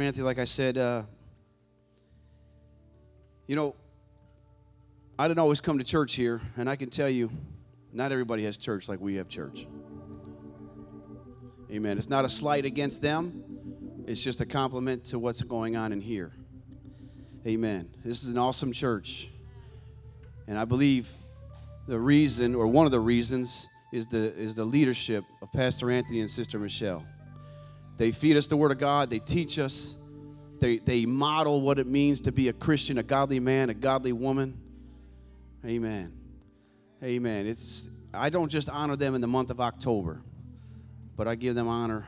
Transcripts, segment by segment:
Anthony, like I said, uh, you know, I didn't always come to church here, and I can tell you, not everybody has church like we have church. Amen. It's not a slight against them, it's just a compliment to what's going on in here. Amen. This is an awesome church. And I believe the reason, or one of the reasons, is the, is the leadership of Pastor Anthony and Sister Michelle. They feed us the Word of God, they teach us, they, they model what it means to be a Christian, a godly man, a godly woman. Amen. Amen. It's I don't just honor them in the month of October, but I give them honor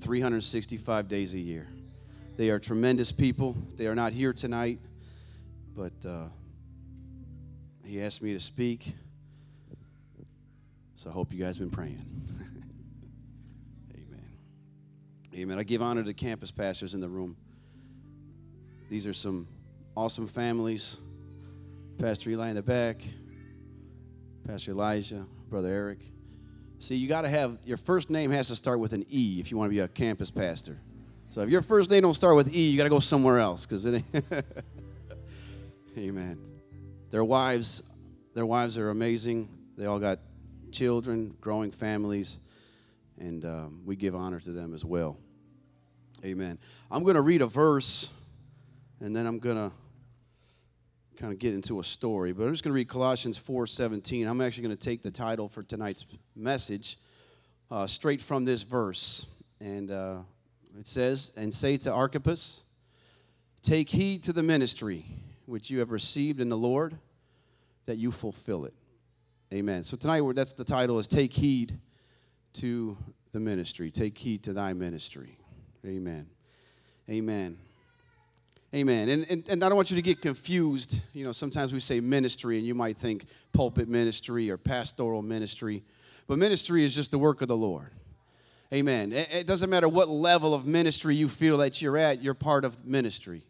365 days a year. They are tremendous people. They are not here tonight, but uh, he asked me to speak. So I hope you guys been praying. Amen. I give honor to campus pastors in the room. These are some awesome families. Pastor Eli in the back, Pastor Elijah, Brother Eric. See, you got to have your first name has to start with an E if you want to be a campus pastor. So if your first name don't start with E, you got to go somewhere else because it ain't. Amen. Their wives, their wives are amazing. They all got children, growing families, and um, we give honor to them as well. Amen. I'm going to read a verse, and then I'm going to kind of get into a story. But I'm just going to read Colossians 4:17. I'm actually going to take the title for tonight's message uh, straight from this verse, and uh, it says, "And say to Archippus, take heed to the ministry which you have received in the Lord, that you fulfill it." Amen. So tonight, that's the title is "Take heed to the ministry. Take heed to thy ministry." Amen. Amen. Amen. And, and, and I don't want you to get confused. You know, sometimes we say ministry, and you might think pulpit ministry or pastoral ministry. But ministry is just the work of the Lord. Amen. It, it doesn't matter what level of ministry you feel that you're at, you're part of ministry.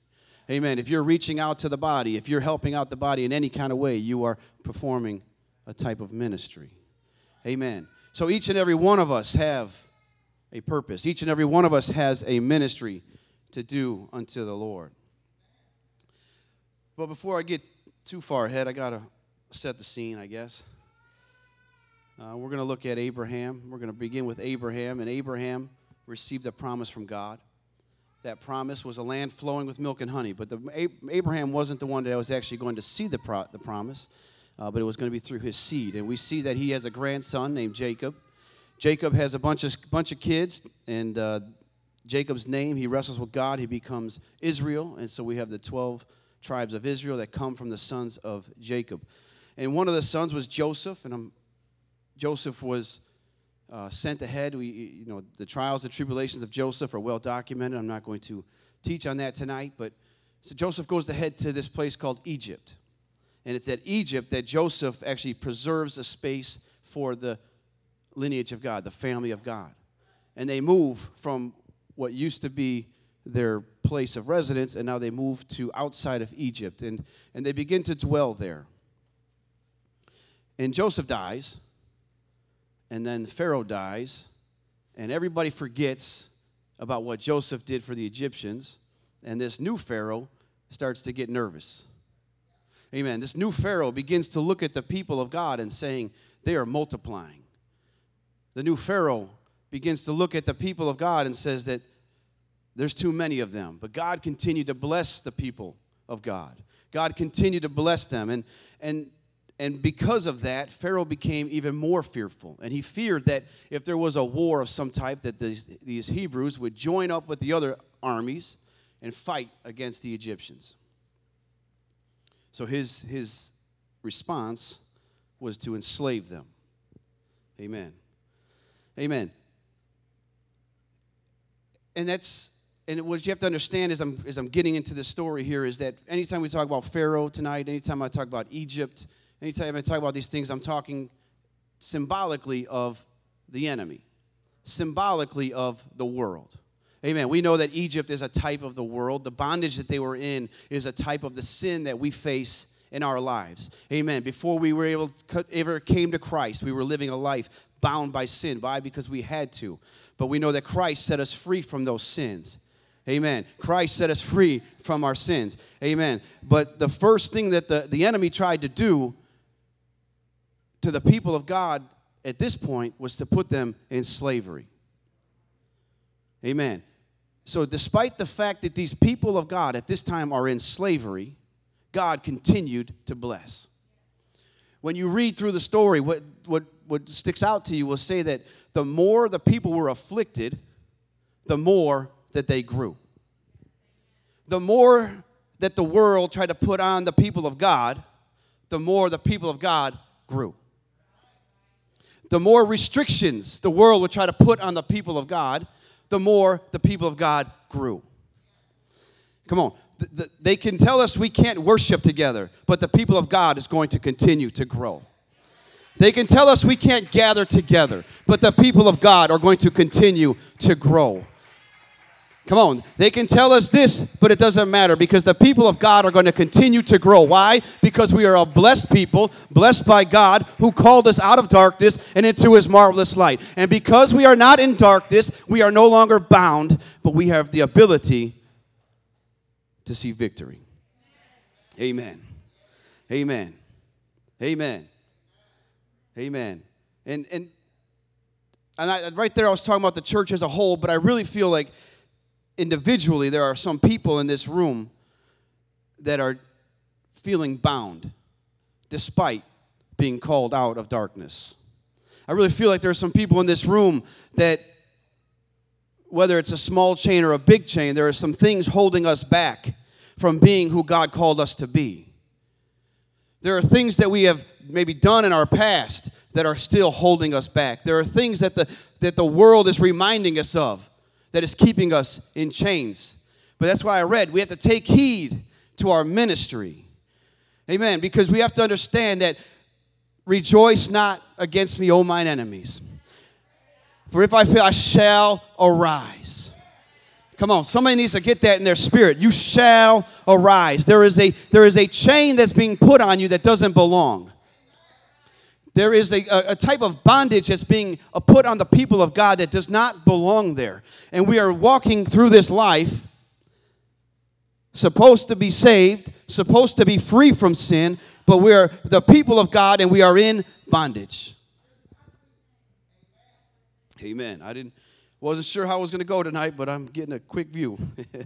Amen. If you're reaching out to the body, if you're helping out the body in any kind of way, you are performing a type of ministry. Amen. So each and every one of us have a purpose. Each and every one of us has a ministry to do unto the Lord. But before I get too far ahead, I got to set the scene, I guess. Uh, we're going to look at Abraham. We're going to begin with Abraham, and Abraham received a promise from God. That promise was a land flowing with milk and honey, but the, Abraham wasn't the one that was actually going to see the, pro, the promise, uh, but it was going to be through his seed. And we see that he has a grandson named Jacob. Jacob has a bunch of, bunch of kids, and uh, Jacob's name, he wrestles with God, he becomes Israel, and so we have the 12 tribes of Israel that come from the sons of Jacob. And one of the sons was Joseph, and um, Joseph was uh, sent ahead. We, you know, the trials and tribulations of Joseph are well documented. I'm not going to teach on that tonight, but so Joseph goes ahead to this place called Egypt. And it's at Egypt that Joseph actually preserves a space for the lineage of God, the family of God. And they move from what used to be their place of residence, and now they move to outside of Egypt, and, and they begin to dwell there. And Joseph dies, and then Pharaoh dies, and everybody forgets about what Joseph did for the Egyptians, and this new Pharaoh starts to get nervous. Amen. This new Pharaoh begins to look at the people of God and saying, they are multiplying. The new Pharaoh begins to look at the people of God and says that there's too many of them. But God continued to bless the people of God. God continued to bless them. And, and, and because of that, Pharaoh became even more fearful. And he feared that if there was a war of some type, that these, these Hebrews would join up with the other armies and fight against the Egyptians. So his, his response was to enslave them. Amen. Amen. And that's and what you have to understand as I'm, as I'm getting into this story here is that anytime we talk about Pharaoh tonight, anytime I talk about Egypt, anytime I talk about these things, I'm talking symbolically of the enemy, symbolically of the world. Amen. We know that Egypt is a type of the world. The bondage that they were in is a type of the sin that we face in our lives. Amen. Before we were able to, ever came to Christ, we were living a life bound by sin. Why? Because we had to. But we know that Christ set us free from those sins. Amen. Christ set us free from our sins. Amen. But the first thing that the, the enemy tried to do to the people of God at this point was to put them in slavery. Amen. So, despite the fact that these people of God at this time are in slavery, God continued to bless. When you read through the story, what, what, what sticks out to you will say that the more the people were afflicted, the more that they grew. The more that the world tried to put on the people of God, the more the people of God grew. The more restrictions the world would try to put on the people of God, the more the people of God grew. Come on. They can tell us we can't worship together, but the people of God is going to continue to grow. They can tell us we can't gather together, but the people of God are going to continue to grow. Come on. They can tell us this, but it doesn't matter because the people of God are going to continue to grow. Why? Because we are a blessed people, blessed by God, who called us out of darkness and into his marvelous light. And because we are not in darkness, we are no longer bound, but we have the ability to see victory. Amen. Amen. Amen. Amen. And and and I, right there, I was talking about the church as a whole, but I really feel like individually, there are some people in this room that are feeling bound despite being called out of darkness. I really feel like there are some people in this room that, whether it's a small chain or a big chain, there are some things holding us back from being who God called us to be. There are things that we have maybe done in our past that are still holding us back. There are things that the, that the world is reminding us of that is keeping us in chains. But that's why I read we have to take heed to our ministry. Amen. Because we have to understand that rejoice not against me, O mine enemies. For if I fail, I shall arise. Come on, somebody needs to get that in their spirit. You shall arise. There is a there is a chain that's being put on you that doesn't belong there is a, a type of bondage that's being uh, put on the people of God that does not belong there. And we are walking through this life supposed to be saved, supposed to be free from sin, but we are the people of God and we are in bondage. Amen. I didn't wasn't sure how I was going to go tonight, but I'm getting a quick view.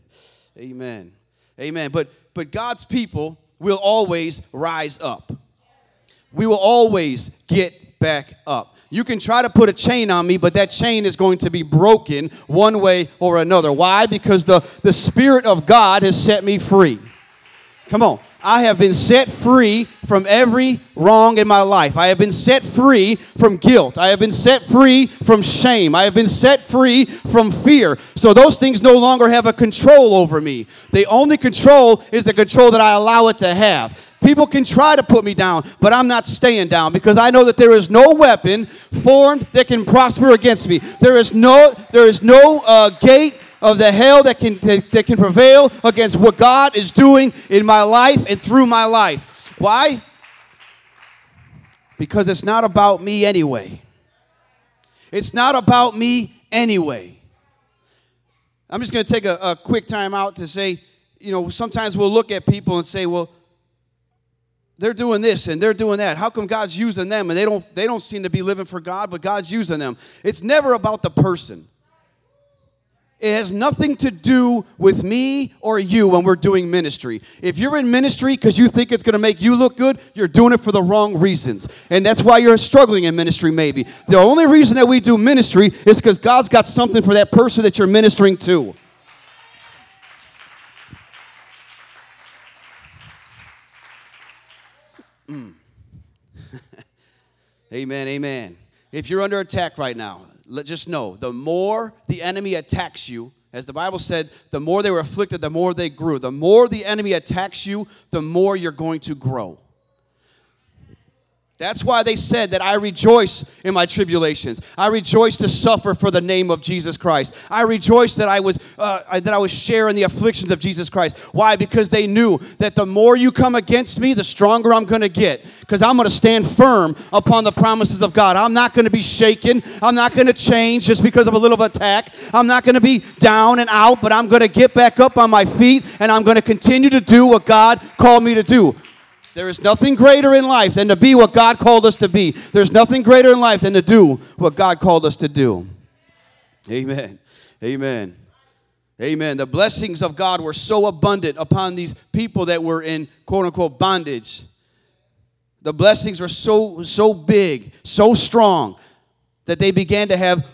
Amen. Amen. But but God's people will always rise up we will always get back up. You can try to put a chain on me, but that chain is going to be broken one way or another. Why? Because the, the Spirit of God has set me free. Come on. I have been set free from every wrong in my life. I have been set free from guilt. I have been set free from shame. I have been set free from fear. So those things no longer have a control over me. The only control is the control that I allow it to have. People can try to put me down, but I'm not staying down because I know that there is no weapon formed that can prosper against me. There is no, there is no uh, gate of the hell that can that, that can prevail against what God is doing in my life and through my life. Why? Because it's not about me anyway. It's not about me anyway. I'm just going to take a, a quick time out to say, you know, sometimes we'll look at people and say, well, they're doing this and they're doing that. How come God's using them and they don't they don't seem to be living for God, but God's using them? It's never about the person. It has nothing to do with me or you when we're doing ministry. If you're in ministry because you think it's going to make you look good, you're doing it for the wrong reasons. And that's why you're struggling in ministry, maybe. The only reason that we do ministry is because God's got something for that person that you're ministering to. Amen, amen. If you're under attack right now, let just know the more the enemy attacks you, as the Bible said, the more they were afflicted, the more they grew. The more the enemy attacks you, the more you're going to grow. That's why they said that I rejoice in my tribulations. I rejoice to suffer for the name of Jesus Christ. I rejoice that I was uh, that I was sharing the afflictions of Jesus Christ. Why? Because they knew that the more you come against me, the stronger I'm going to get. Because I'm going to stand firm upon the promises of God. I'm not going to be shaken. I'm not going to change just because of a little attack. I'm not going to be down and out, but I'm going to get back up on my feet and I'm going to continue to do what God called me to do. There is nothing greater in life than to be what God called us to be. There's nothing greater in life than to do what God called us to do. Amen. Amen. Amen. The blessings of God were so abundant upon these people that were in quote unquote bondage. The blessings were so so big, so strong that they began to have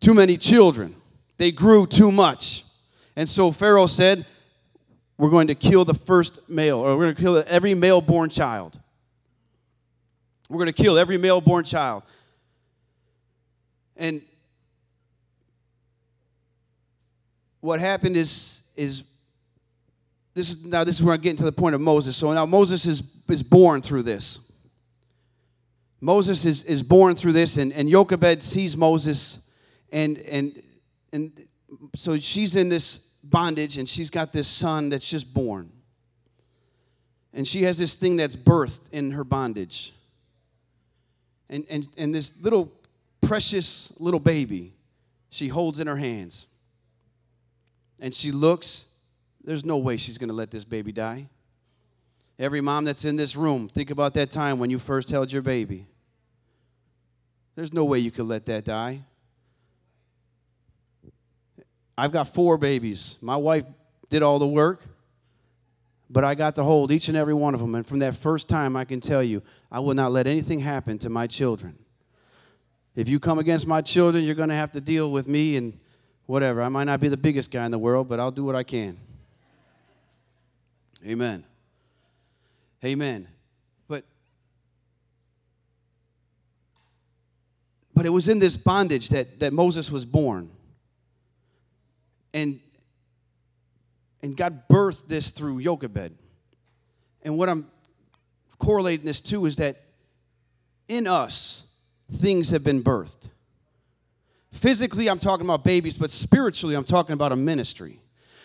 too many children. They grew too much. And so Pharaoh said, we're going to kill the first male, or we're going to kill every male born child. We're going to kill every male born child. And what happened is, is this is now this is where I'm getting to the point of Moses. So now Moses is, is born through this. Moses is, is born through this, and, and Jochebed sees Moses, and and and so she's in this bondage and she's got this son that's just born. And she has this thing that's birthed in her bondage. And, and, and this little precious little baby she holds in her hands. And she looks, there's no way she's going to let this baby die. Every mom that's in this room, think about that time when you first held your baby. There's no way you could let that die. I've got four babies. My wife did all the work, but I got to hold each and every one of them. And from that first time, I can tell you, I will not let anything happen to my children. If you come against my children, you're going to have to deal with me and whatever. I might not be the biggest guy in the world, but I'll do what I can. Amen. Amen. But but it was in this bondage that, that Moses was born and and God birthed this through Jochebed. And what I'm correlating this to is that in us, things have been birthed. Physically, I'm talking about babies, but spiritually, I'm talking about a ministry.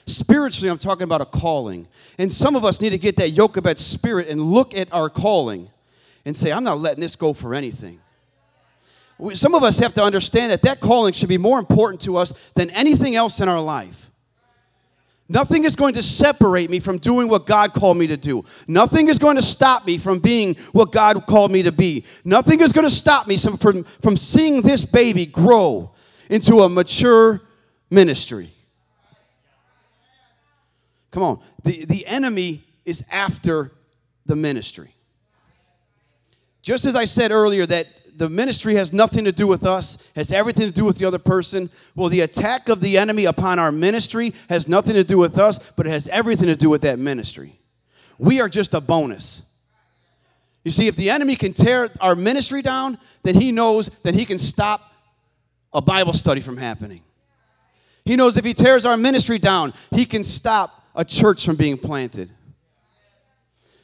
Spiritually, I'm talking about a calling. And some of us need to get that Jochebed spirit and look at our calling and say, I'm not letting this go for anything. Some of us have to understand that that calling should be more important to us than anything else in our life. Nothing is going to separate me from doing what God called me to do. Nothing is going to stop me from being what God called me to be. Nothing is going to stop me from, from seeing this baby grow into a mature ministry. Come on. The, the enemy is after the ministry. Just as I said earlier, that the ministry has nothing to do with us, has everything to do with the other person. Well, the attack of the enemy upon our ministry has nothing to do with us, but it has everything to do with that ministry. We are just a bonus. You see, if the enemy can tear our ministry down, then he knows that he can stop a Bible study from happening. He knows if he tears our ministry down, he can stop a church from being planted.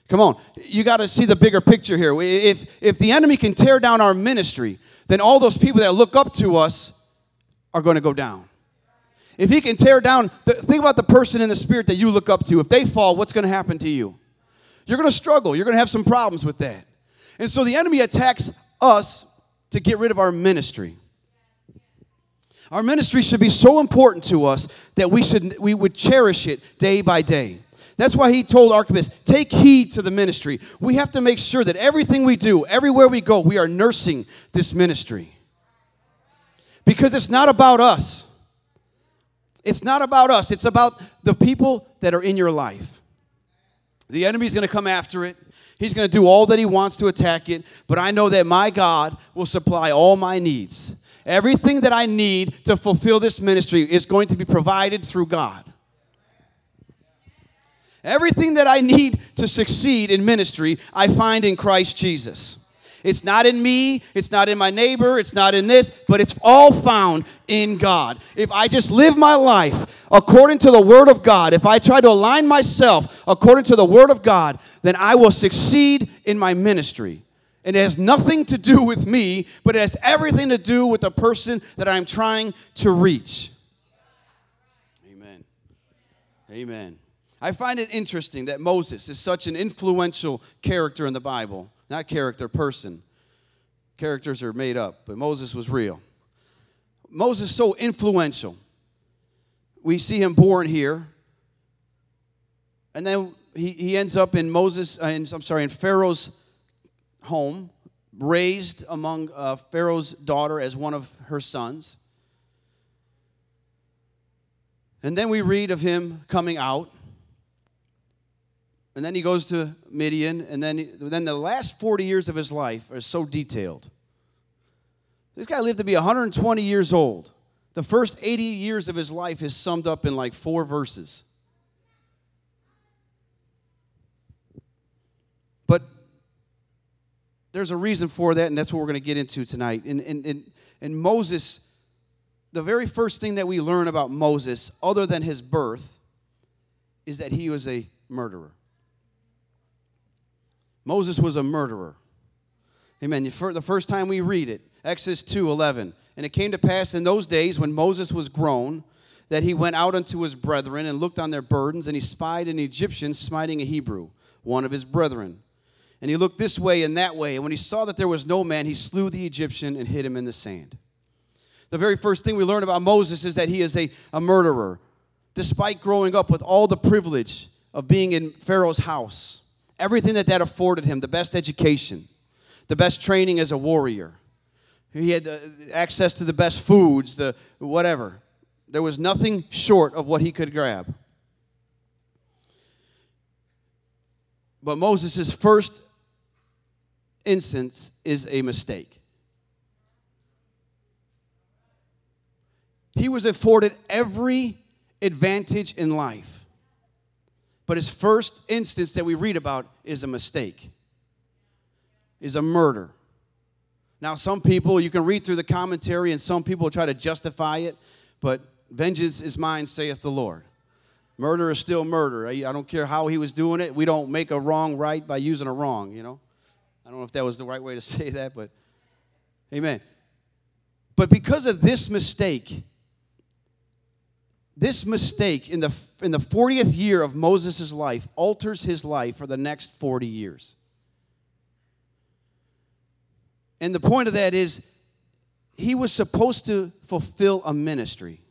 Come on. You got to see the bigger picture here. If, if the enemy can tear down our ministry, then all those people that look up to us are going to go down. If he can tear down, the, think about the person in the spirit that you look up to. If they fall, what's going to happen to you? You're going to struggle. You're going to have some problems with that. And so the enemy attacks us to get rid of our ministry. Our ministry should be so important to us that we should we would cherish it day by day. That's why he told Archippus, take heed to the ministry. We have to make sure that everything we do, everywhere we go, we are nursing this ministry. Because it's not about us. It's not about us. It's about the people that are in your life. The enemy's going to come after it. He's going to do all that he wants to attack it, but I know that my God will supply all my needs. Everything that I need to fulfill this ministry is going to be provided through God. Everything that I need to succeed in ministry, I find in Christ Jesus. It's not in me, it's not in my neighbor, it's not in this, but it's all found in God. If I just live my life according to the Word of God, if I try to align myself according to the Word of God, then I will succeed in my ministry. And it has nothing to do with me, but it has everything to do with the person that I'm trying to reach. Amen. Amen. I find it interesting that Moses is such an influential character in the Bible. Not character, person. Characters are made up, but Moses was real. Moses so influential. We see him born here. And then he, he ends up in Moses, uh, in, I'm sorry, in Pharaoh's home, raised among uh, Pharaoh's daughter as one of her sons. And then we read of him coming out. And then he goes to Midian. And then, then the last 40 years of his life are so detailed. This guy lived to be 120 years old. The first 80 years of his life is summed up in like four verses. But there's a reason for that, and that's what we're going to get into tonight. And, and, and, and Moses, the very first thing that we learn about Moses, other than his birth, is that he was a murderer. Moses was a murderer. Amen. The first time we read it, Exodus 2 11. And it came to pass in those days when Moses was grown that he went out unto his brethren and looked on their burdens, and he spied an Egyptian smiting a Hebrew, one of his brethren. And he looked this way and that way, and when he saw that there was no man, he slew the Egyptian and hid him in the sand. The very first thing we learn about Moses is that he is a, a murderer. Despite growing up with all the privilege of being in Pharaoh's house, everything that that afforded him, the best education, the best training as a warrior, he had access to the best foods, the whatever. There was nothing short of what he could grab. But Moses' first instance is a mistake. He was afforded every advantage in life. But his first instance that we read about is a mistake, is a murder. Now, some people, you can read through the commentary, and some people try to justify it, but vengeance is mine, saith the Lord. Murder is still murder. I don't care how he was doing it. We don't make a wrong right by using a wrong, you know? I don't know if that was the right way to say that, but amen. But because of this mistake, this mistake in the, in the 40th year of Moses' life alters his life for the next 40 years. And the point of that is, he was supposed to fulfill a ministry.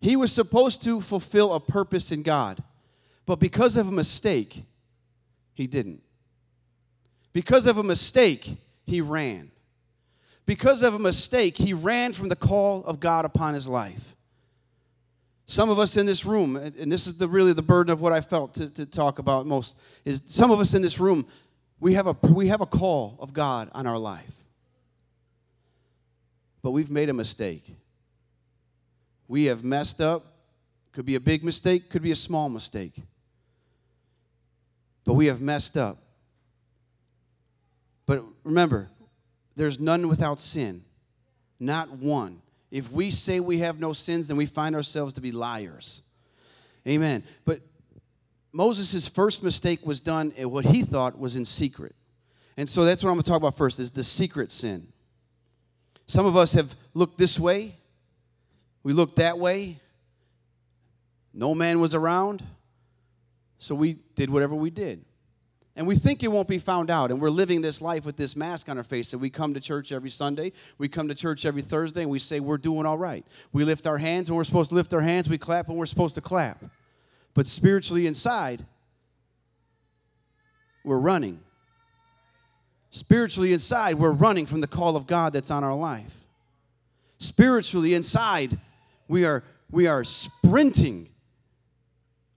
He was supposed to fulfill a purpose in God. But because of a mistake, he didn't. Because of a mistake, he ran. Because of a mistake, he ran from the call of God upon his life. Some of us in this room, and this is the, really the burden of what I felt to, to talk about most, is some of us in this room we have a, we have a call of God on our life. But we've made a mistake. We have messed up. Could be a big mistake, could be a small mistake. But we have messed up. But remember, there's none without sin. Not one. If we say we have no sins, then we find ourselves to be liars. Amen. But Moses' first mistake was done at what he thought was in secret. And so that's what I'm going to talk about first is the secret sin. Some of us have looked this way. We looked that way. No man was around. So we did whatever we did. And we think it won't be found out. And we're living this life with this mask on our face. And we come to church every Sunday. We come to church every Thursday and we say we're doing all right. We lift our hands when we're supposed to lift our hands. We clap when we're supposed to clap but spiritually inside, we're running. Spiritually inside, we're running from the call of God that's on our life. Spiritually inside, we are, we are sprinting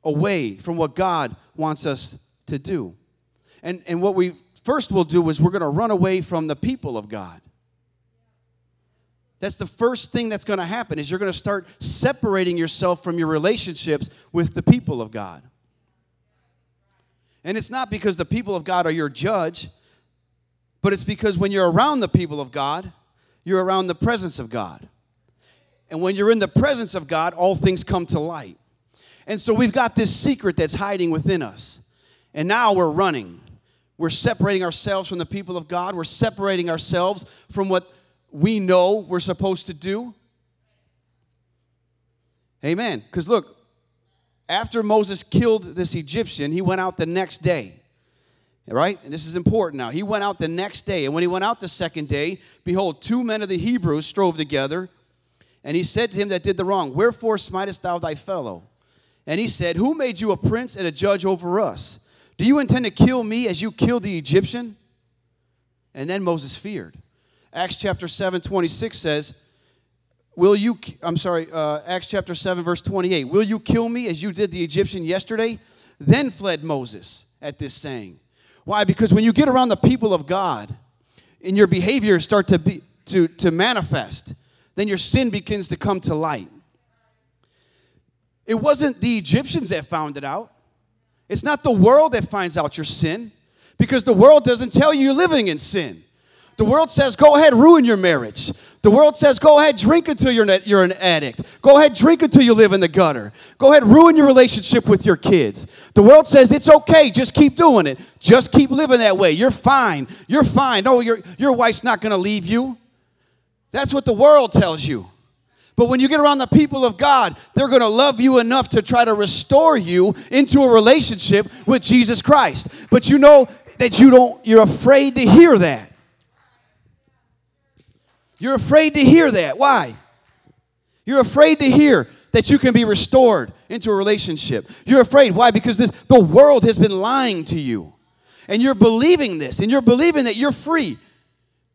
away from what God wants us to do. And, and what we first will do is we're going to run away from the people of God. That's the first thing that's going to happen is you're going to start separating yourself from your relationships with the people of God. And it's not because the people of God are your judge, but it's because when you're around the people of God, you're around the presence of God. And when you're in the presence of God, all things come to light. And so we've got this secret that's hiding within us. And now we're running. We're separating ourselves from the people of God. We're separating ourselves from what we know we're supposed to do. Amen. Because look, after Moses killed this Egyptian, he went out the next day. Right? And this is important now. He went out the next day. And when he went out the second day, behold, two men of the Hebrews strove together. And he said to him that did the wrong, Wherefore smitest thou thy fellow? And he said, Who made you a prince and a judge over us? Do you intend to kill me as you killed the Egyptian? And then Moses feared. Acts chapter 7, 26 says, Will you, I'm sorry, uh, Acts chapter 7, verse 28, Will you kill me as you did the Egyptian yesterday? Then fled Moses at this saying. Why? Because when you get around the people of God and your behaviors start to, be, to, to manifest, then your sin begins to come to light. It wasn't the Egyptians that found it out. It's not the world that finds out your sin because the world doesn't tell you you're living in sin. The world says, go ahead, ruin your marriage. The world says, go ahead, drink until you're, you're an addict. Go ahead, drink until you live in the gutter. Go ahead, ruin your relationship with your kids. The world says, it's okay, just keep doing it. Just keep living that way. You're fine. You're fine. No, your, your wife's not going to leave you. That's what the world tells you. But when you get around the people of God, they're going to love you enough to try to restore you into a relationship with Jesus Christ. But you know that you don't, you're afraid to hear that. You're afraid to hear that. Why? You're afraid to hear that you can be restored into a relationship. You're afraid. Why? Because this, the world has been lying to you. And you're believing this, and you're believing that you're free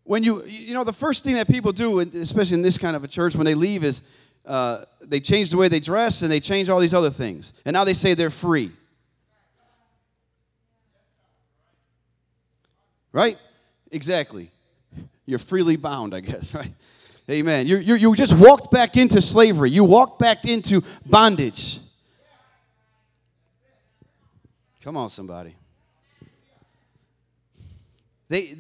when you you know the first thing that people do especially in this kind of a church when they leave is uh, they change the way they dress and they change all these other things. And now they say they're free. Right? Exactly. You're freely bound i guess right? Amen. You you you just walked back into slavery. You walked back into bondage. Come on somebody. They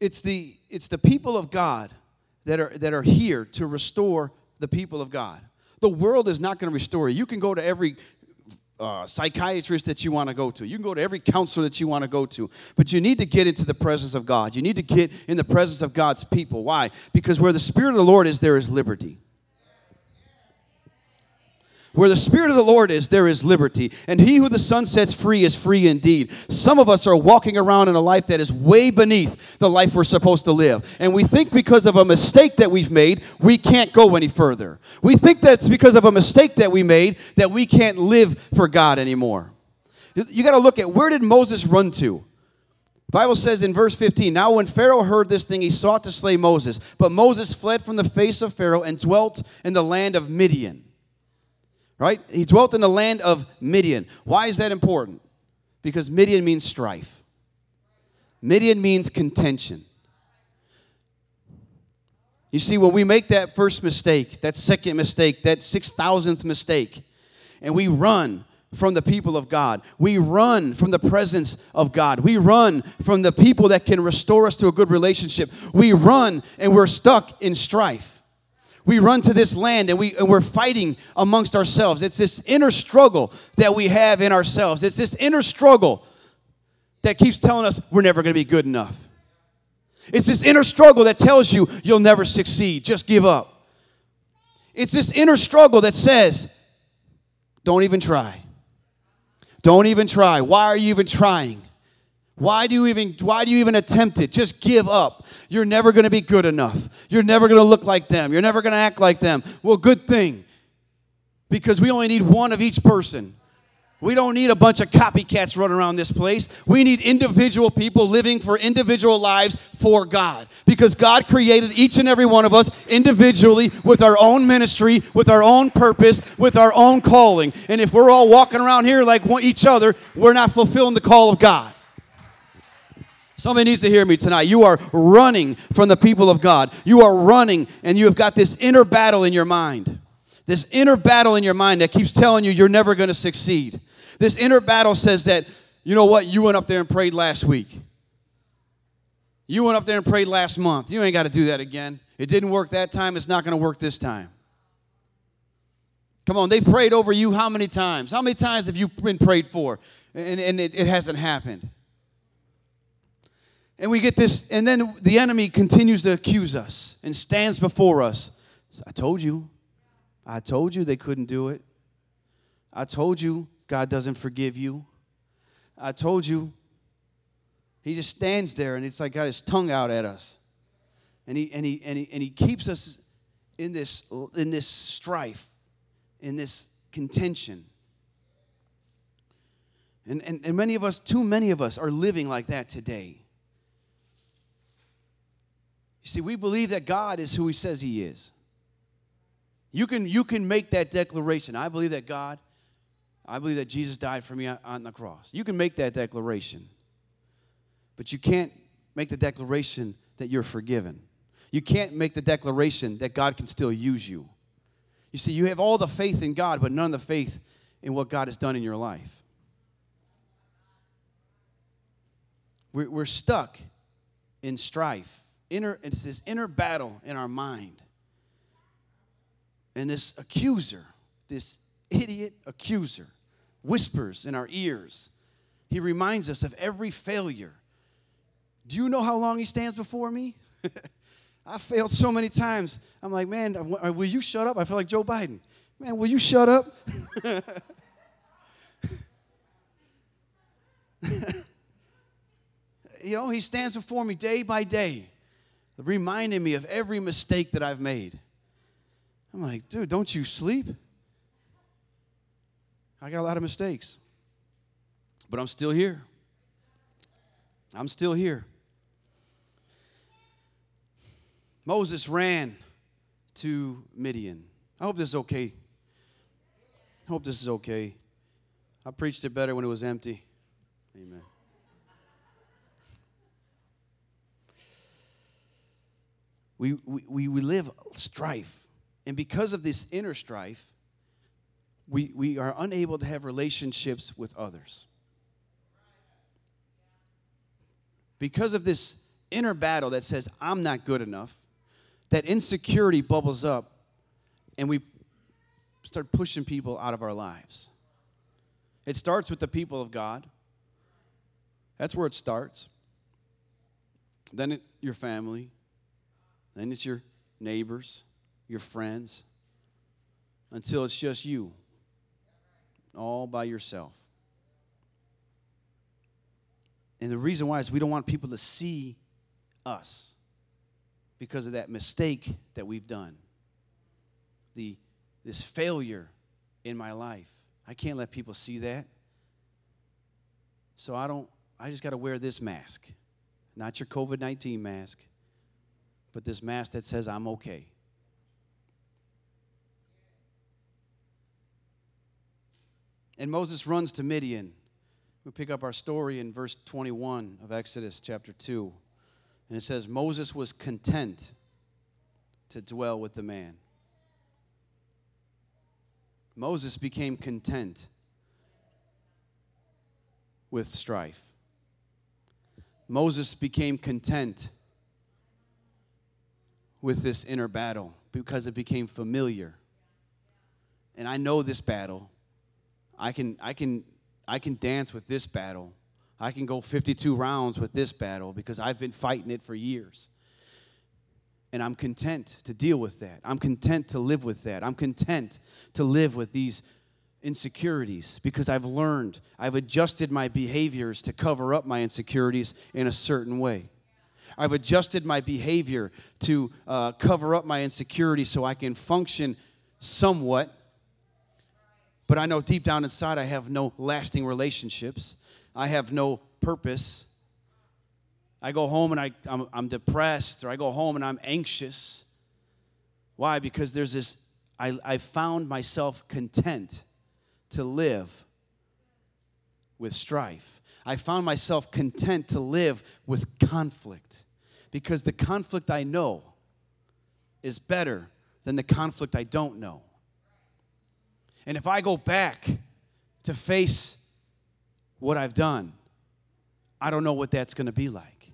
it's the, it's the people of God that are, that are here to restore the people of God. The world is not going to restore you. You can go to every uh, psychiatrist that you want to go to. You can go to every counselor that you want to go to. But you need to get into the presence of God. You need to get in the presence of God's people. Why? Because where the Spirit of the Lord is, there is liberty. Where the Spirit of the Lord is, there is liberty. And he who the Son sets free is free indeed. Some of us are walking around in a life that is way beneath the life we're supposed to live. And we think because of a mistake that we've made, we can't go any further. We think that's because of a mistake that we made that we can't live for God anymore. You got to look at where did Moses run to? Bible says in verse 15, Now when Pharaoh heard this thing, he sought to slay Moses. But Moses fled from the face of Pharaoh and dwelt in the land of Midian right? He dwelt in the land of Midian. Why is that important? Because Midian means strife, Midian means contention. You see, when we make that first mistake, that second mistake, that six thousandth mistake, and we run from the people of God. We run from the presence of God. We run from the people that can restore us to a good relationship. We run and we're stuck in strife we run to this land and, we, and we're fighting amongst ourselves. It's this inner struggle that we have in ourselves. It's this inner struggle that keeps telling us we're never going to be good enough. It's this inner struggle that tells you you'll never succeed, just give up. It's this inner struggle that says, don't even try. Don't even try. Why are you even trying? Why do you even why do you even attempt it? Just give up. You're never going to be good enough. You're never going to look like them. You're never going to act like them. Well, good thing. Because we only need one of each person. We don't need a bunch of copycats running around this place. We need individual people living for individual lives for God. Because God created each and every one of us individually with our own ministry, with our own purpose, with our own calling. And if we're all walking around here like each other, we're not fulfilling the call of God. Somebody needs to hear me tonight. You are running from the people of God. You are running, and you have got this inner battle in your mind. This inner battle in your mind that keeps telling you you're never going to succeed. This inner battle says that, you know what, you went up there and prayed last week. You went up there and prayed last month. You ain't got to do that again. It didn't work that time, it's not going to work this time. Come on, they prayed over you how many times? How many times have you been prayed for and, and it, it hasn't happened? And we get this, and then the enemy continues to accuse us and stands before us. I told you. I told you they couldn't do it. I told you God doesn't forgive you. I told you. He just stands there and it's like got his tongue out at us. And he, and he, and he, and he keeps us in this, in this strife, in this contention. And, and, and many of us, too many of us, are living like that today. You see, we believe that God is who He says He is. You can, you can make that declaration. I believe that God, I believe that Jesus died for me on the cross. You can make that declaration. But you can't make the declaration that you're forgiven. You can't make the declaration that God can still use you. You see, you have all the faith in God, but none of the faith in what God has done in your life. We're, we're stuck in strife. Inner, it's this inner battle in our mind. And this accuser, this idiot accuser, whispers in our ears. He reminds us of every failure. Do you know how long he stands before me? I failed so many times. I'm like, man, uh, will you shut up? I feel like Joe Biden. Man, will you shut up? you know, he stands before me day by day, reminding me of every mistake that I've made. I'm like, dude, don't you sleep? I got a lot of mistakes, but I'm still here. I'm still here. Moses ran to Midian. I hope this is okay. I hope this is okay. I preached it better when it was empty. Amen. We, we, we live strife. And because of this inner strife, we, we are unable to have relationships with others. Because of this inner battle that says, I'm not good enough, that insecurity bubbles up and we start pushing people out of our lives. It starts with the people of God. That's where it starts. Then it, your family. Then it's your neighbors, your friends, until it's just you, all by yourself. And the reason why is we don't want people to see us because of that mistake that we've done. The this failure in my life. I can't let people see that. So I don't I just got to wear this mask. Not your COVID-19 mask, but this mask that says I'm okay. And Moses runs to Midian. We pick up our story in verse 21 of Exodus chapter 2. And it says, Moses was content to dwell with the man. Moses became content with strife. Moses became content with this inner battle because it became familiar. And I know this battle. I can I can I can dance with this battle I can go 52 rounds with this battle because I've been fighting it for years. And I'm content to deal with that. I'm content to live with that. I'm content to live with these insecurities because I've learned, I've adjusted my behaviors to cover up my insecurities in a certain way. I've adjusted my behavior to uh, cover up my insecurity so I can function somewhat. But I know deep down inside I have no lasting relationships. I have no purpose. I go home and I, I'm, I'm depressed, or I go home and I'm anxious. Why? Because there's this, I, I found myself content to live with strife. I found myself content to live with conflict because the conflict I know is better than the conflict I don't know. And if I go back to face what I've done, I don't know what that's going to be like.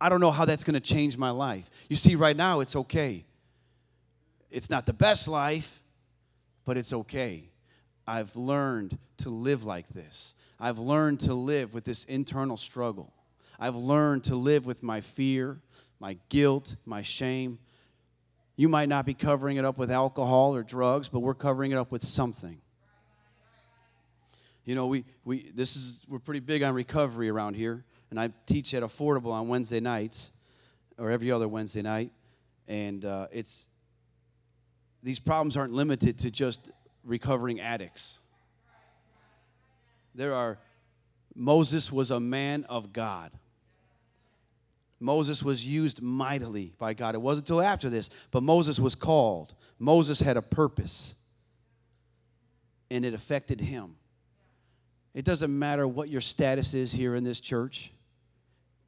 I don't know how that's going to change my life. You see, right now it's okay. It's not the best life, but it's okay. I've learned to live like this. I've learned to live with this internal struggle. I've learned to live with my fear, my guilt, my shame. You might not be covering it up with alcohol or drugs, but we're covering it up with something. You know, we, we this is we're pretty big on recovery around here, and I teach at Affordable on Wednesday nights, or every other Wednesday night, and uh, it's these problems aren't limited to just recovering addicts. There are Moses was a man of God. Moses was used mightily by God. It wasn't until after this, but Moses was called. Moses had a purpose, and it affected him. It doesn't matter what your status is here in this church.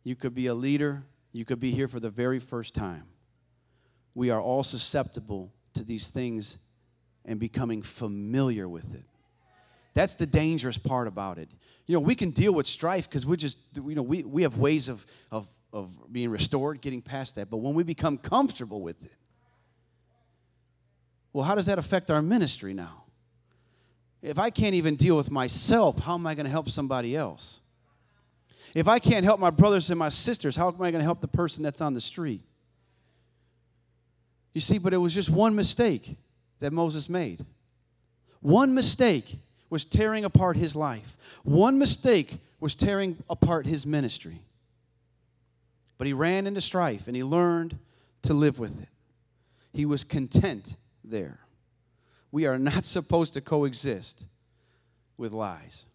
You could be a leader, you could be here for the very first time. We are all susceptible to these things and becoming familiar with it. That's the dangerous part about it. You know, we can deal with strife because we just, you know, we, we have ways of, of, of being restored, getting past that. But when we become comfortable with it, well, how does that affect our ministry now? If I can't even deal with myself, how am I going to help somebody else? If I can't help my brothers and my sisters, how am I going to help the person that's on the street? You see, but it was just one mistake that Moses made. One mistake was tearing apart his life, one mistake was tearing apart his ministry. But he ran into strife and he learned to live with it. He was content there. We are not supposed to coexist with lies.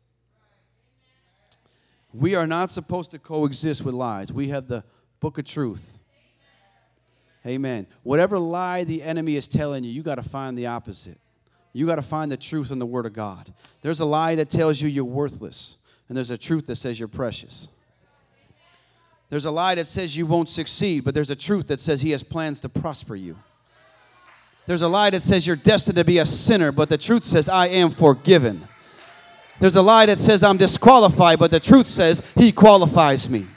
We are not supposed to coexist with lies. We have the book of truth. Amen. Whatever lie the enemy is telling you, you got to find the opposite. You got to find the truth in the Word of God. There's a lie that tells you you're worthless, and there's a truth that says you're precious. There's a lie that says you won't succeed, but there's a truth that says He has plans to prosper you. There's a lie that says you're destined to be a sinner, but the truth says, I am forgiven. There's a lie that says I'm disqualified, but the truth says He qualifies me.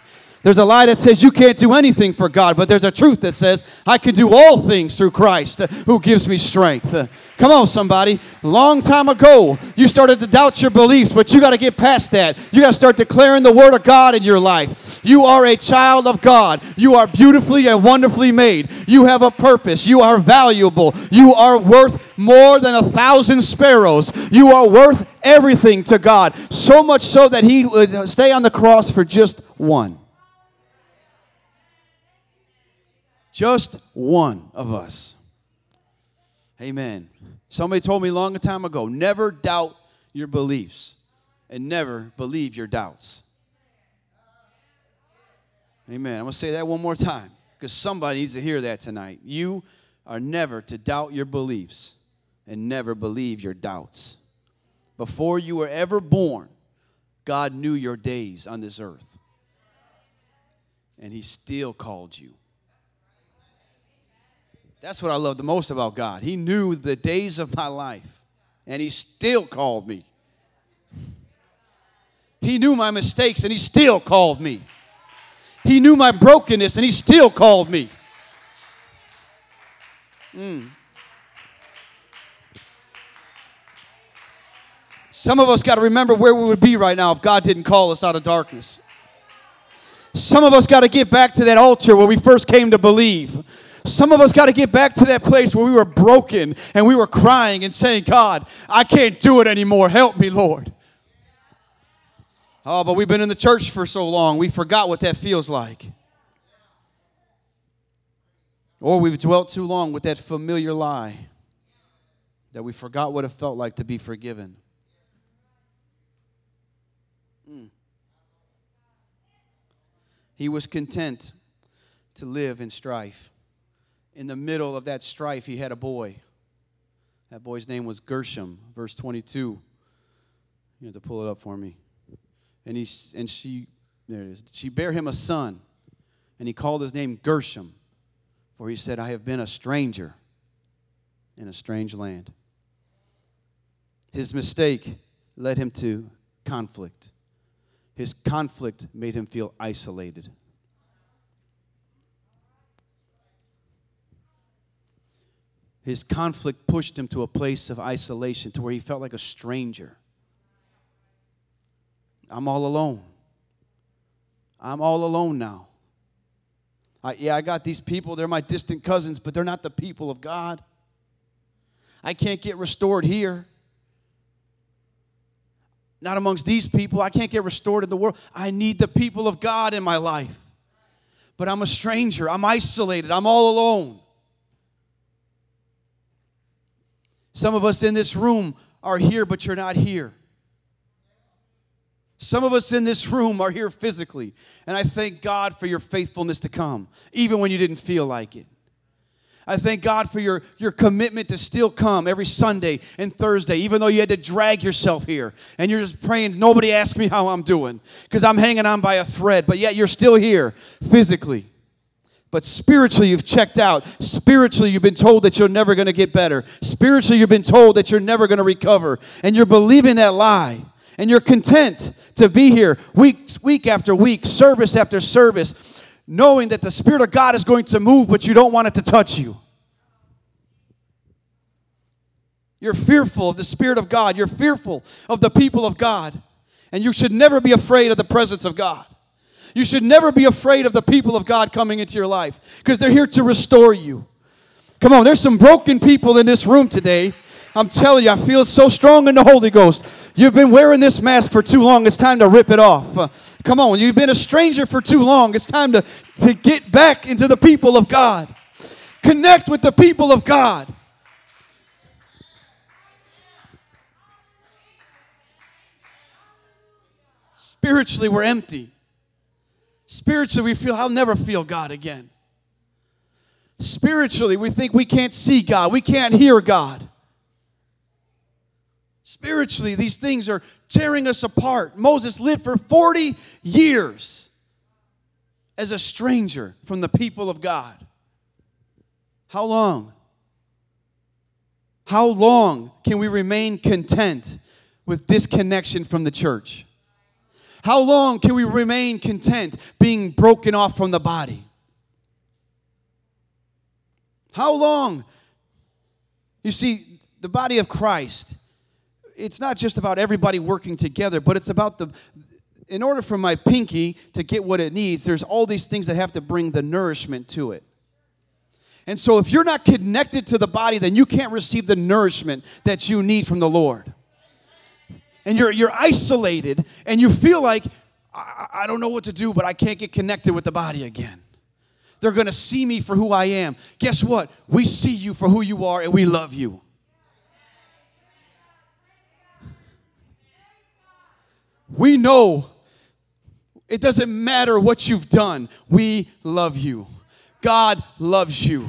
There's a lie that says you can't do anything for God, but there's a truth that says I can do all things through Christ who gives me strength. Come on, somebody. Long time ago, you started to doubt your beliefs, but you got to get past that. You got to start declaring the Word of God in your life. You are a child of God. You are beautifully and wonderfully made. You have a purpose. You are valuable. You are worth more than a thousand sparrows. You are worth everything to God. So much so that He would stay on the cross for just one. Just one of us. Amen. Somebody told me a long time ago never doubt your beliefs and never believe your doubts. Amen. I'm going to say that one more time because somebody needs to hear that tonight. You are never to doubt your beliefs and never believe your doubts. Before you were ever born, God knew your days on this earth. And He still called you. That's what I love the most about God. He knew the days of my life, and He still called me. He knew my mistakes, and He still called me. He knew my brokenness, and He still called me. Mm. Some of us got to remember where we would be right now if God didn't call us out of darkness. Some of us got to get back to that altar where we first came to believe. Some of us got to get back to that place where we were broken and we were crying and saying, God, I can't do it anymore. Help me, Lord. Oh, but we've been in the church for so long, we forgot what that feels like. Or we've dwelt too long with that familiar lie that we forgot what it felt like to be forgiven. Mm. He was content to live in strife in the middle of that strife, he had a boy. That boy's name was Gershom, verse 22. You have to pull it up for me. And, he, and she, there it is. She bare him a son, and he called his name Gershom, for he said, I have been a stranger in a strange land. His mistake led him to conflict. His conflict made him feel isolated. His conflict pushed him to a place of isolation to where he felt like a stranger. I'm all alone. I'm all alone now. I, yeah, I got these people, they're my distant cousins, but they're not the people of God. I can't get restored here. Not amongst these people. I can't get restored in the world. I need the people of God in my life. But I'm a stranger. I'm isolated. I'm all alone. Some of us in this room are here, but you're not here. Some of us in this room are here physically, and I thank God for your faithfulness to come, even when you didn't feel like it. I thank God for your, your commitment to still come every Sunday and Thursday, even though you had to drag yourself here and you're just praying, nobody ask me how I'm doing because I'm hanging on by a thread, but yet you're still here physically. But spiritually, you've checked out. Spiritually, you've been told that you're never going to get better. Spiritually, you've been told that you're never going to recover. And you're believing that lie. And you're content to be here week, week after week, service after service, knowing that the Spirit of God is going to move, but you don't want it to touch you. You're fearful of the Spirit of God. You're fearful of the people of God. And you should never be afraid of the presence of God. You should never be afraid of the people of God coming into your life because they're here to restore you. Come on, there's some broken people in this room today. I'm telling you, I feel so strong in the Holy Ghost. You've been wearing this mask for too long. It's time to rip it off. Uh, come on, you've been a stranger for too long. It's time to, to get back into the people of God. Connect with the people of God. Spiritually, we're empty. Spiritually, we feel, I'll never feel God again. Spiritually, we think we can't see God, we can't hear God. Spiritually, these things are tearing us apart. Moses lived for 40 years as a stranger from the people of God. How long? How long can we remain content with disconnection from the church? How long can we remain content being broken off from the body? How long? You see, the body of Christ, it's not just about everybody working together, but it's about the, in order for my pinky to get what it needs, there's all these things that have to bring the nourishment to it. And so, if you're not connected to the body, then you can't receive the nourishment that you need from the Lord and you're, you're isolated and you feel like, I, I don't know what to do, but I can't get connected with the body again. They're going to see me for who I am. Guess what? We see you for who you are and we love you. We know it doesn't matter what you've done, we love you. God loves you.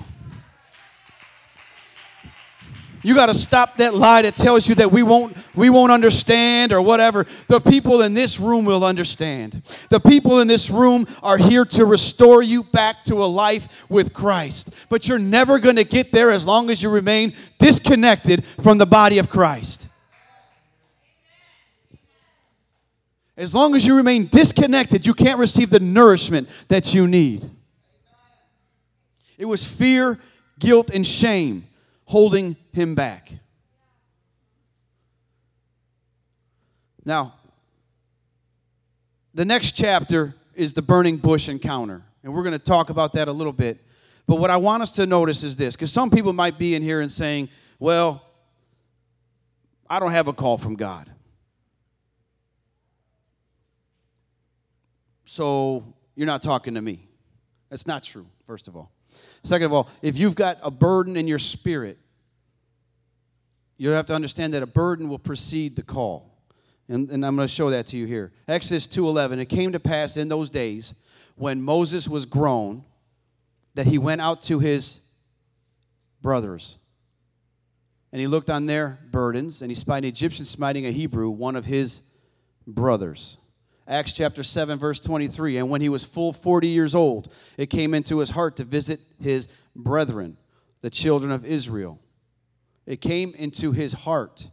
You got to stop that lie that tells you that we won't we won't understand or whatever. The people in this room will understand. The people in this room are here to restore you back to a life with Christ. But you're never going to get there as long as you remain disconnected from the body of Christ. As long as you remain disconnected, you can't receive the nourishment that you need. It was fear, guilt, and shame holding him back. Now, the next chapter is the burning bush encounter, and we're going to talk about that a little bit. But what I want us to notice is this because some people might be in here and saying, well, I don't have a call from God. So you're not talking to me. That's not true, first of all. Second of all, if you've got a burden in your spirit, you have to understand that a burden will precede the call. And, and I'm going to show that to you here. Exodus 2:11. It came to pass in those days when Moses was grown that he went out to his brothers. And he looked on their burdens, and he spied an Egyptian smiting a Hebrew, one of his brothers. Acts chapter 7, verse 23. And when he was full 40 years old, it came into his heart to visit his brethren, the children of Israel. It came into his heart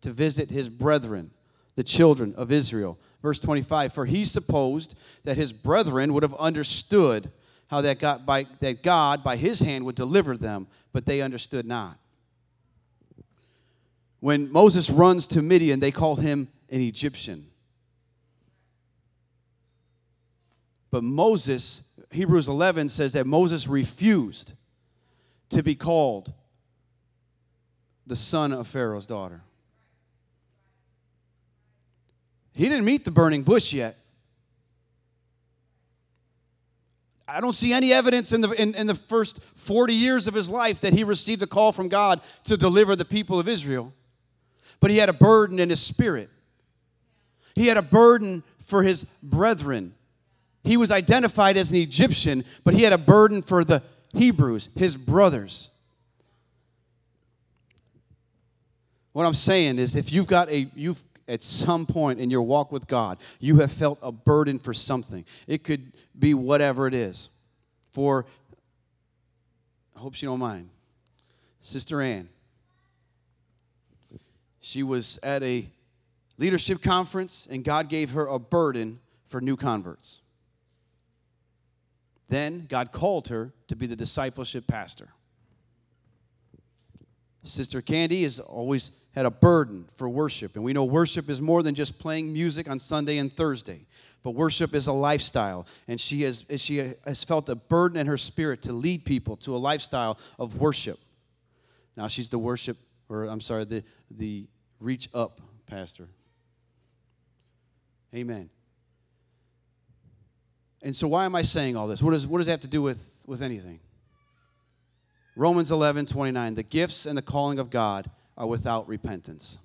to visit his brethren, the children of Israel. Verse 25 For he supposed that his brethren would have understood how that God, by, that God by his hand would deliver them, but they understood not. When Moses runs to Midian, they call him an Egyptian. But Moses, Hebrews 11 says that Moses refused to be called the son of Pharaoh's daughter. He didn't meet the burning bush yet. I don't see any evidence in the, in, in the first 40 years of his life that he received a call from God to deliver the people of Israel. But he had a burden in his spirit. He had a burden for his brethren. He was identified as an Egyptian, but he had a burden for the Hebrews, his brothers. What I'm saying is if you've got a you've at some point in your walk with God, you have felt a burden for something. It could be whatever it is. For, I hope she don't mind, Sister Ann. She was at a leadership conference, and God gave her a burden for new converts. Then God called her to be the discipleship pastor. Sister Candy has always had a burden for worship. And we know worship is more than just playing music on Sunday and Thursday, but worship is a lifestyle. And she has, she has felt a burden in her spirit to lead people to a lifestyle of worship. Now she's the worship, or I'm sorry, the, the reach up pastor. Amen. And so, why am I saying all this? What, is, what does that have to do with, with anything? Romans 11, 29. The gifts and the calling of God are without repentance.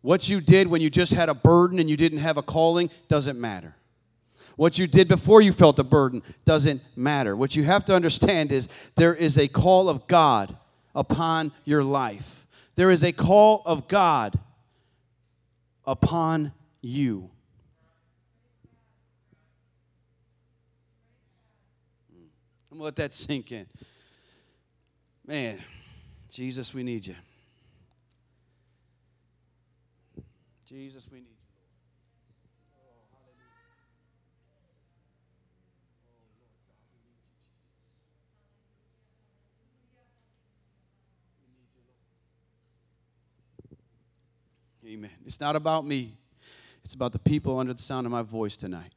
What you did when you just had a burden and you didn't have a calling doesn't matter. What you did before you felt a burden doesn't matter. What you have to understand is there is a call of God upon your life. There is a call of God upon you. I'm going to let that sink in. Man, Jesus, we need you. Jesus, we need you. Amen. It's not about me. It's about the people under the sound of my voice tonight.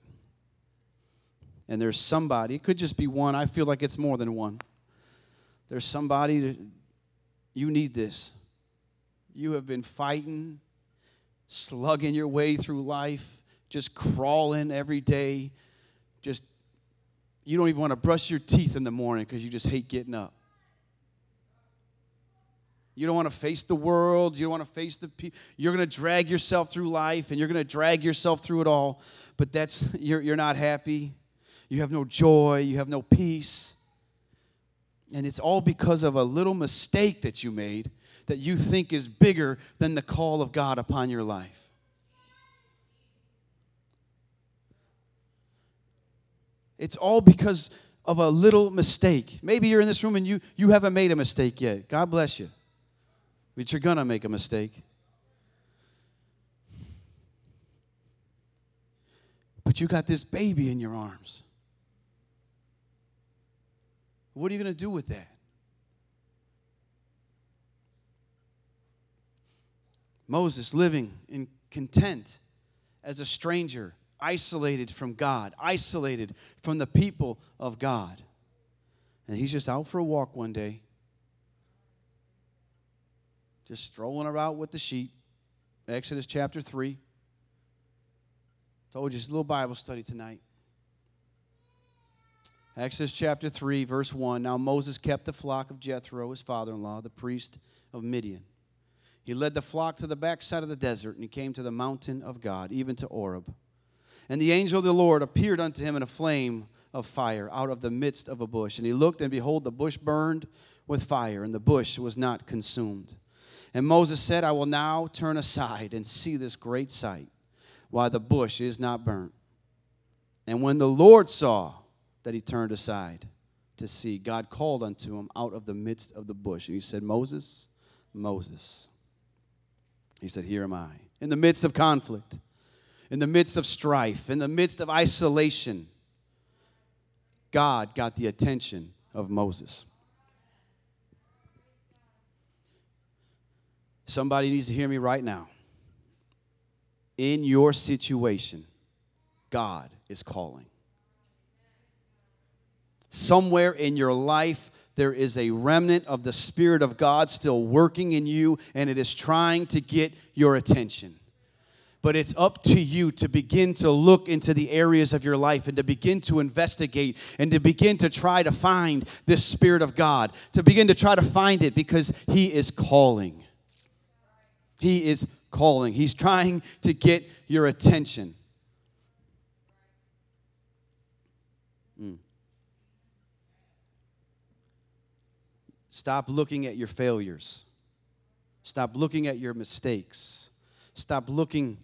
And there's somebody, it could just be one. I feel like it's more than one. There's somebody you need this. You have been fighting, slugging your way through life, just crawling every day. Just, you don't even want to brush your teeth in the morning because you just hate getting up. You don't want to face the world. You don't want to face the people. You're going to drag yourself through life and you're going to drag yourself through it all. But that's, you're, you're not happy. You have no joy. You have no peace. And it's all because of a little mistake that you made that you think is bigger than the call of God upon your life. It's all because of a little mistake. Maybe you're in this room and you, you haven't made a mistake yet. God bless you. But you're going to make a mistake. But you got this baby in your arms. What are you going to do with that? Moses living in content as a stranger, isolated from God, isolated from the people of God. And he's just out for a walk one day, just strolling around with the sheep. Exodus chapter 3. Told you it's a little Bible study tonight. Exodus chapter 3, verse 1. Now Moses kept the flock of Jethro, his father in law, the priest of Midian. He led the flock to the backside of the desert, and he came to the mountain of God, even to Horeb. And the angel of the Lord appeared unto him in a flame of fire out of the midst of a bush. And he looked, and behold, the bush burned with fire, and the bush was not consumed. And Moses said, I will now turn aside and see this great sight, why the bush is not burnt. And when the Lord saw that he turned aside to see. God called unto him out of the midst of the bush. And he said, Moses, Moses. He said, Here am I. In the midst of conflict, in the midst of strife, in the midst of isolation, God got the attention of Moses. Somebody needs to hear me right now. In your situation, God is calling. Somewhere in your life, there is a remnant of the Spirit of God still working in you, and it is trying to get your attention. But it's up to you to begin to look into the areas of your life and to begin to investigate and to begin to try to find this Spirit of God, to begin to try to find it because He is calling. He is calling. He's trying to get your attention. Stop looking at your failures. Stop looking at your mistakes. Stop looking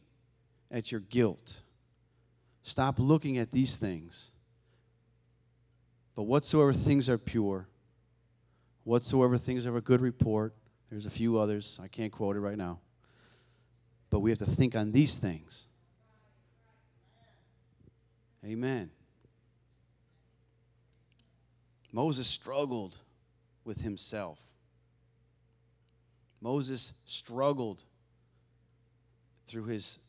at your guilt. Stop looking at these things. But whatsoever things are pure, whatsoever things are a good report, there's a few others, I can't quote it right now. But we have to think on these things. Amen. Moses struggled with himself. Moses struggled through his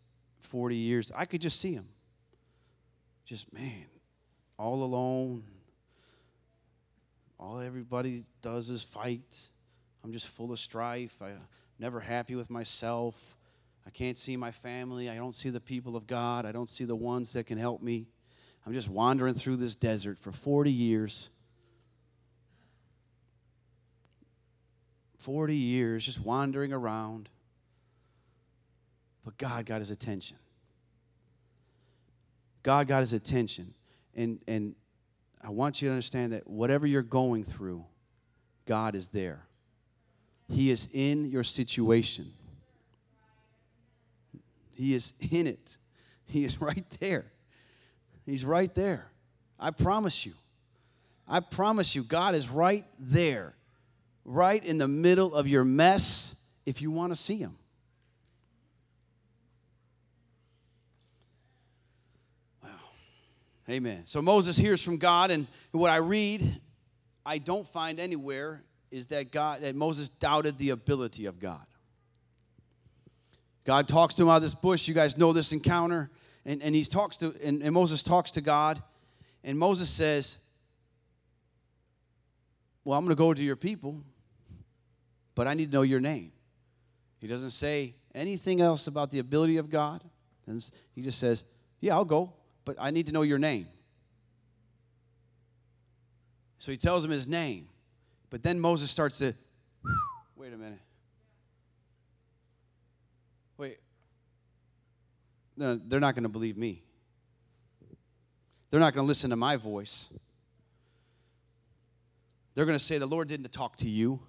40 years. I could just see him. Just, man, all alone. All everybody does is fight. I'm just full of strife. I'm never happy with myself. I can't see my family. I don't see the people of God. I don't see the ones that can help me. I'm just wandering through this desert for 40 years. 40 years just wandering around. But God got his attention. God got his attention. And, and I want you to understand that whatever you're going through, God is there. He is in your situation. He is in it. He is right there. He's right there. I promise you. I promise you, God is right there right in the middle of your mess if you want to see Him. Wow. Amen. So Moses hears from God, and what I read, I don't find anywhere is that God that Moses doubted the ability of God. God talks to him out of this bush. You guys know this encounter. And, and he talks to and, and Moses talks to God. And Moses says, Well, I'm going to go to your people but I need to know your name. He doesn't say anything else about the ability of God. He just says, Yeah, I'll go, but I need to know your name. So he tells him his name. But then Moses starts to, wait a minute. Wait. No, they're not going to believe me. They're not going to listen to my voice. They're going to say, The Lord didn't talk to you.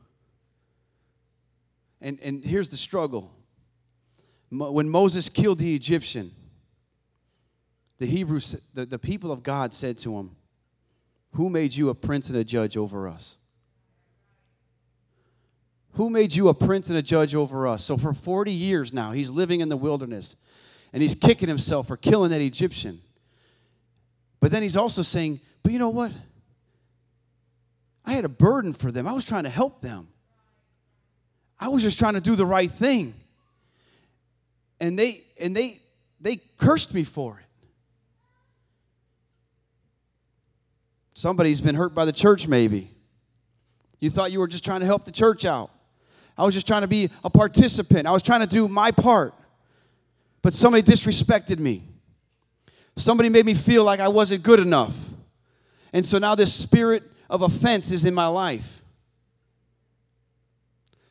And, and here's the struggle. When Moses killed the Egyptian, the Hebrews, the, the people of God said to him, Who made you a prince and a judge over us? Who made you a prince and a judge over us? So for 40 years now, he's living in the wilderness and he's kicking himself for killing that Egyptian. But then he's also saying, But you know what? I had a burden for them, I was trying to help them. I was just trying to do the right thing. And they and they they cursed me for it. Somebody's been hurt by the church maybe. You thought you were just trying to help the church out. I was just trying to be a participant. I was trying to do my part. But somebody disrespected me. Somebody made me feel like I wasn't good enough. And so now this spirit of offense is in my life.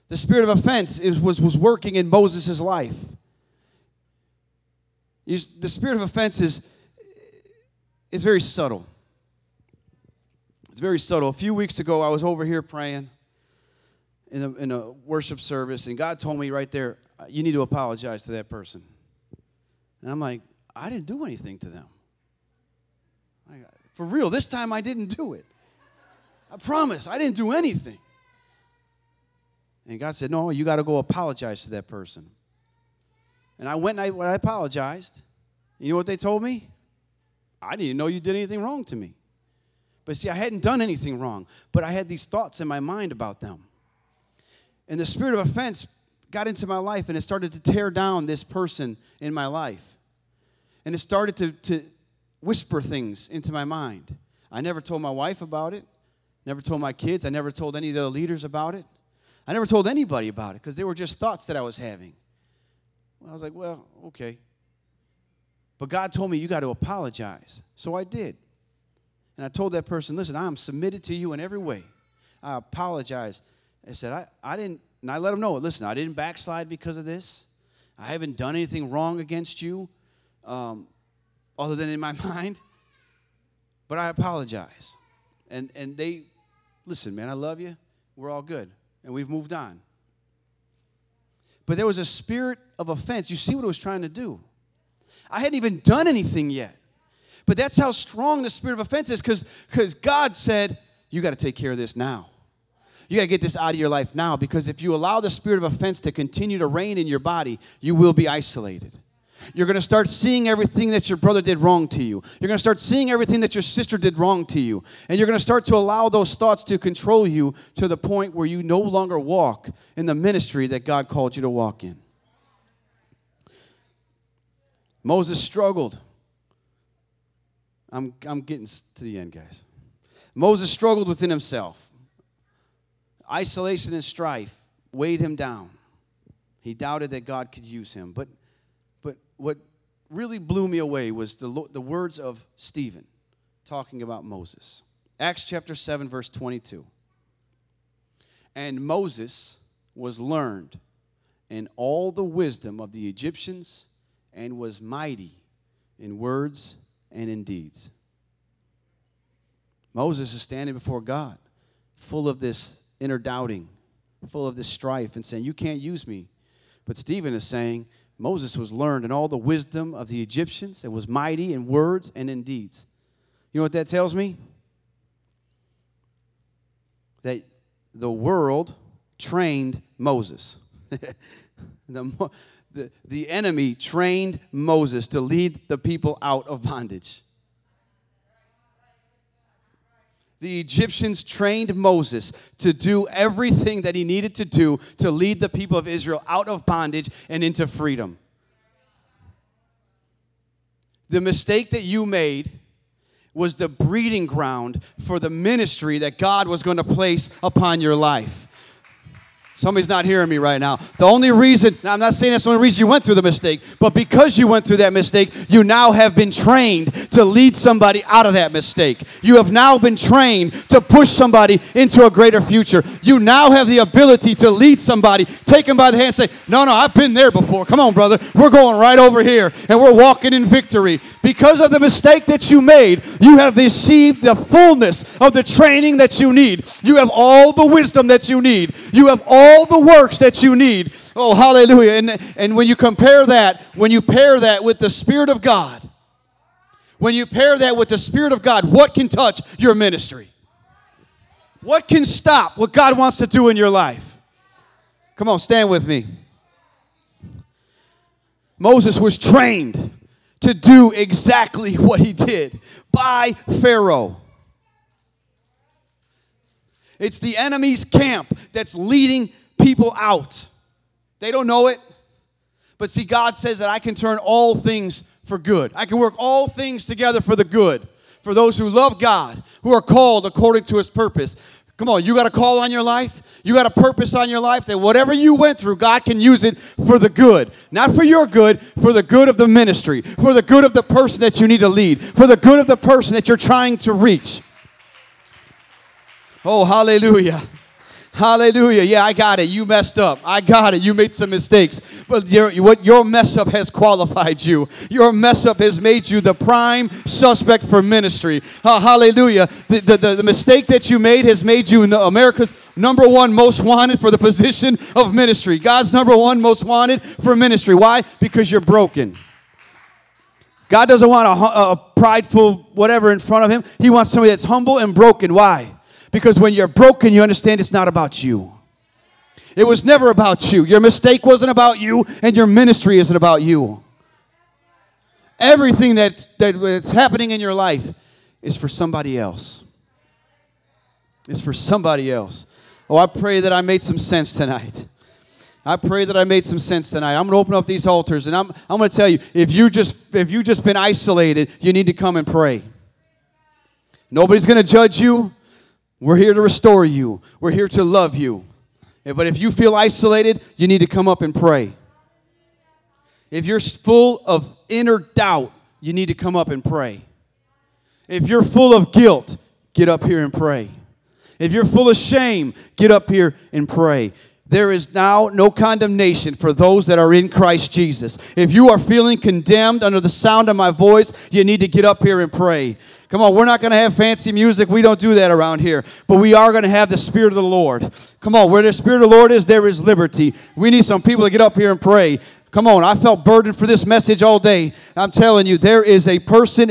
The spirit of offense is, was, was working in Moses' life. the spirit of offense is, is very subtle. It's very subtle. A few weeks ago, I was over here praying in a, in a worship service, and God told me right there, you need to apologize to that person. And I'm like, I didn't do anything to them. For real, this time I didn't do it. I promise, I didn't do anything. And God said, No, you got to go apologize to that person. And I went and I, I apologized. You know what they told me? I didn't know you did anything wrong to me. But see, I hadn't done anything wrong, but I had these thoughts in my mind about them. And the spirit of offense got into my life and it started to tear down this person in my life. And it started to, to whisper things into my mind. I never told my wife about it, never told my kids, I never told any of the leaders about it. I never told anybody about it because they were just thoughts that I was having. Well, I was like, well, okay. But God told me you got to apologize. So I did. And I told that person, listen, I am submitted to you in every way. I apologize. I said, I, I didn't, and I let them know, listen, I didn't backslide because of this. I haven't done anything wrong against you, um, other than in my mind. But I apologize. And, and they, listen, man, I love you. We're all good. And we've moved on. But there was a spirit of offense. You see what it was trying to do. I hadn't even done anything yet. But that's how strong the spirit of offense is because because God said, You got to take care of this now. You got to get this out of your life now because if you allow the spirit of offense to continue to reign in your body, you will be isolated. You're going to start seeing everything that your brother did wrong to you. You're going to start seeing everything that your sister did wrong to you. And you're going to start to allow those thoughts to control you to the point where you no longer walk in the ministry that God called you to walk in. Moses struggled. I'm, I'm getting to the end, guys. Moses struggled within himself. Isolation and strife weighed him down. He doubted that God could use him. But, what really blew me away was the, the words of Stephen talking about Moses. Acts chapter 7, verse 22. And Moses was learned in all the wisdom of the Egyptians and was mighty in words and in deeds. Moses is standing before God, full of this inner doubting, full of this strife, and saying, You can't use me. But Stephen is saying, Moses was learned in all the wisdom of the Egyptians and was mighty in words and in deeds. You know what that tells me? That the world trained Moses. the, the, the enemy trained Moses to lead the people out of bondage. The Egyptians trained Moses to do everything that he needed to do to lead the people of Israel out of bondage and into freedom. The mistake that you made was the breeding ground for the ministry that God was going to place upon your life. Somebody's not hearing me right now. The only reason, I'm not saying that's the only reason you went through the mistake, but because you went through that mistake, you now have been trained to lead somebody out of that mistake. You have now been trained to push somebody into a greater future. You now have the ability to lead somebody, take them by the hand and say, No, no, I've been there before. Come on, brother. We're going right over here and we're walking in victory. Because of the mistake that you made, you have received the fullness of the training that you need. You have all the wisdom that you need. You have all all the works that you need. Oh, hallelujah. And, and when you compare that, when you pair that with the Spirit of God, when you pair that with the Spirit of God, what can touch your ministry? What can stop what God wants to do in your life? Come on, stand with me. Moses was trained to do exactly what he did by Pharaoh. It's the enemy's camp that's leading people out. They don't know it. But see, God says that I can turn all things for good. I can work all things together for the good for those who love God, who are called according to his purpose. Come on, you got a call on your life? You got a purpose on your life that whatever you went through, God can use it for the good. Not for your good, for the good of the ministry, for the good of the person that you need to lead, for the good of the person that you're trying to reach. Oh, hallelujah. Hallelujah. Yeah, I got it. You messed up. I got it. You made some mistakes. But your, what your mess up has qualified you. Your mess up has made you the prime suspect for ministry. Uh, hallelujah. The, the, the, mistake that you made has made you in America's number one most wanted for the position of ministry. God's number one most wanted for ministry. Why? Because you're broken. God doesn't want a, a prideful whatever in front of him. He wants somebody that's humble and broken. Why? Because when you're broken, you understand it's not about you. It was never about you. Your mistake wasn't about you, and your ministry isn't about you. Everything that, that's happening in your life is for somebody else. is for somebody else. Oh, I pray that I made some sense tonight. I pray that I made some sense tonight. I'm going to open up these altars and I'm, I'm going to tell you if you just if you just been isolated, you need to come and pray. Nobody's going to judge you. We're here to restore you. We're here to love you. But if you feel isolated, you need to come up and pray. If you're full of inner doubt, you need to come up and pray. If you're full of guilt, get up here and pray. If you're full of shame, get up here and pray. There is now no condemnation for those that are in Christ Jesus. If you are feeling condemned under the sound of my voice, you need to get up here and pray. Come on, we're not going to have fancy music. We don't do that around here. But we are going to have the Spirit of the Lord. Come on, where the Spirit of the Lord is, there is liberty. We need some people to get up here and pray. Come on, I felt burdened for this message all day. I'm telling you, there is a person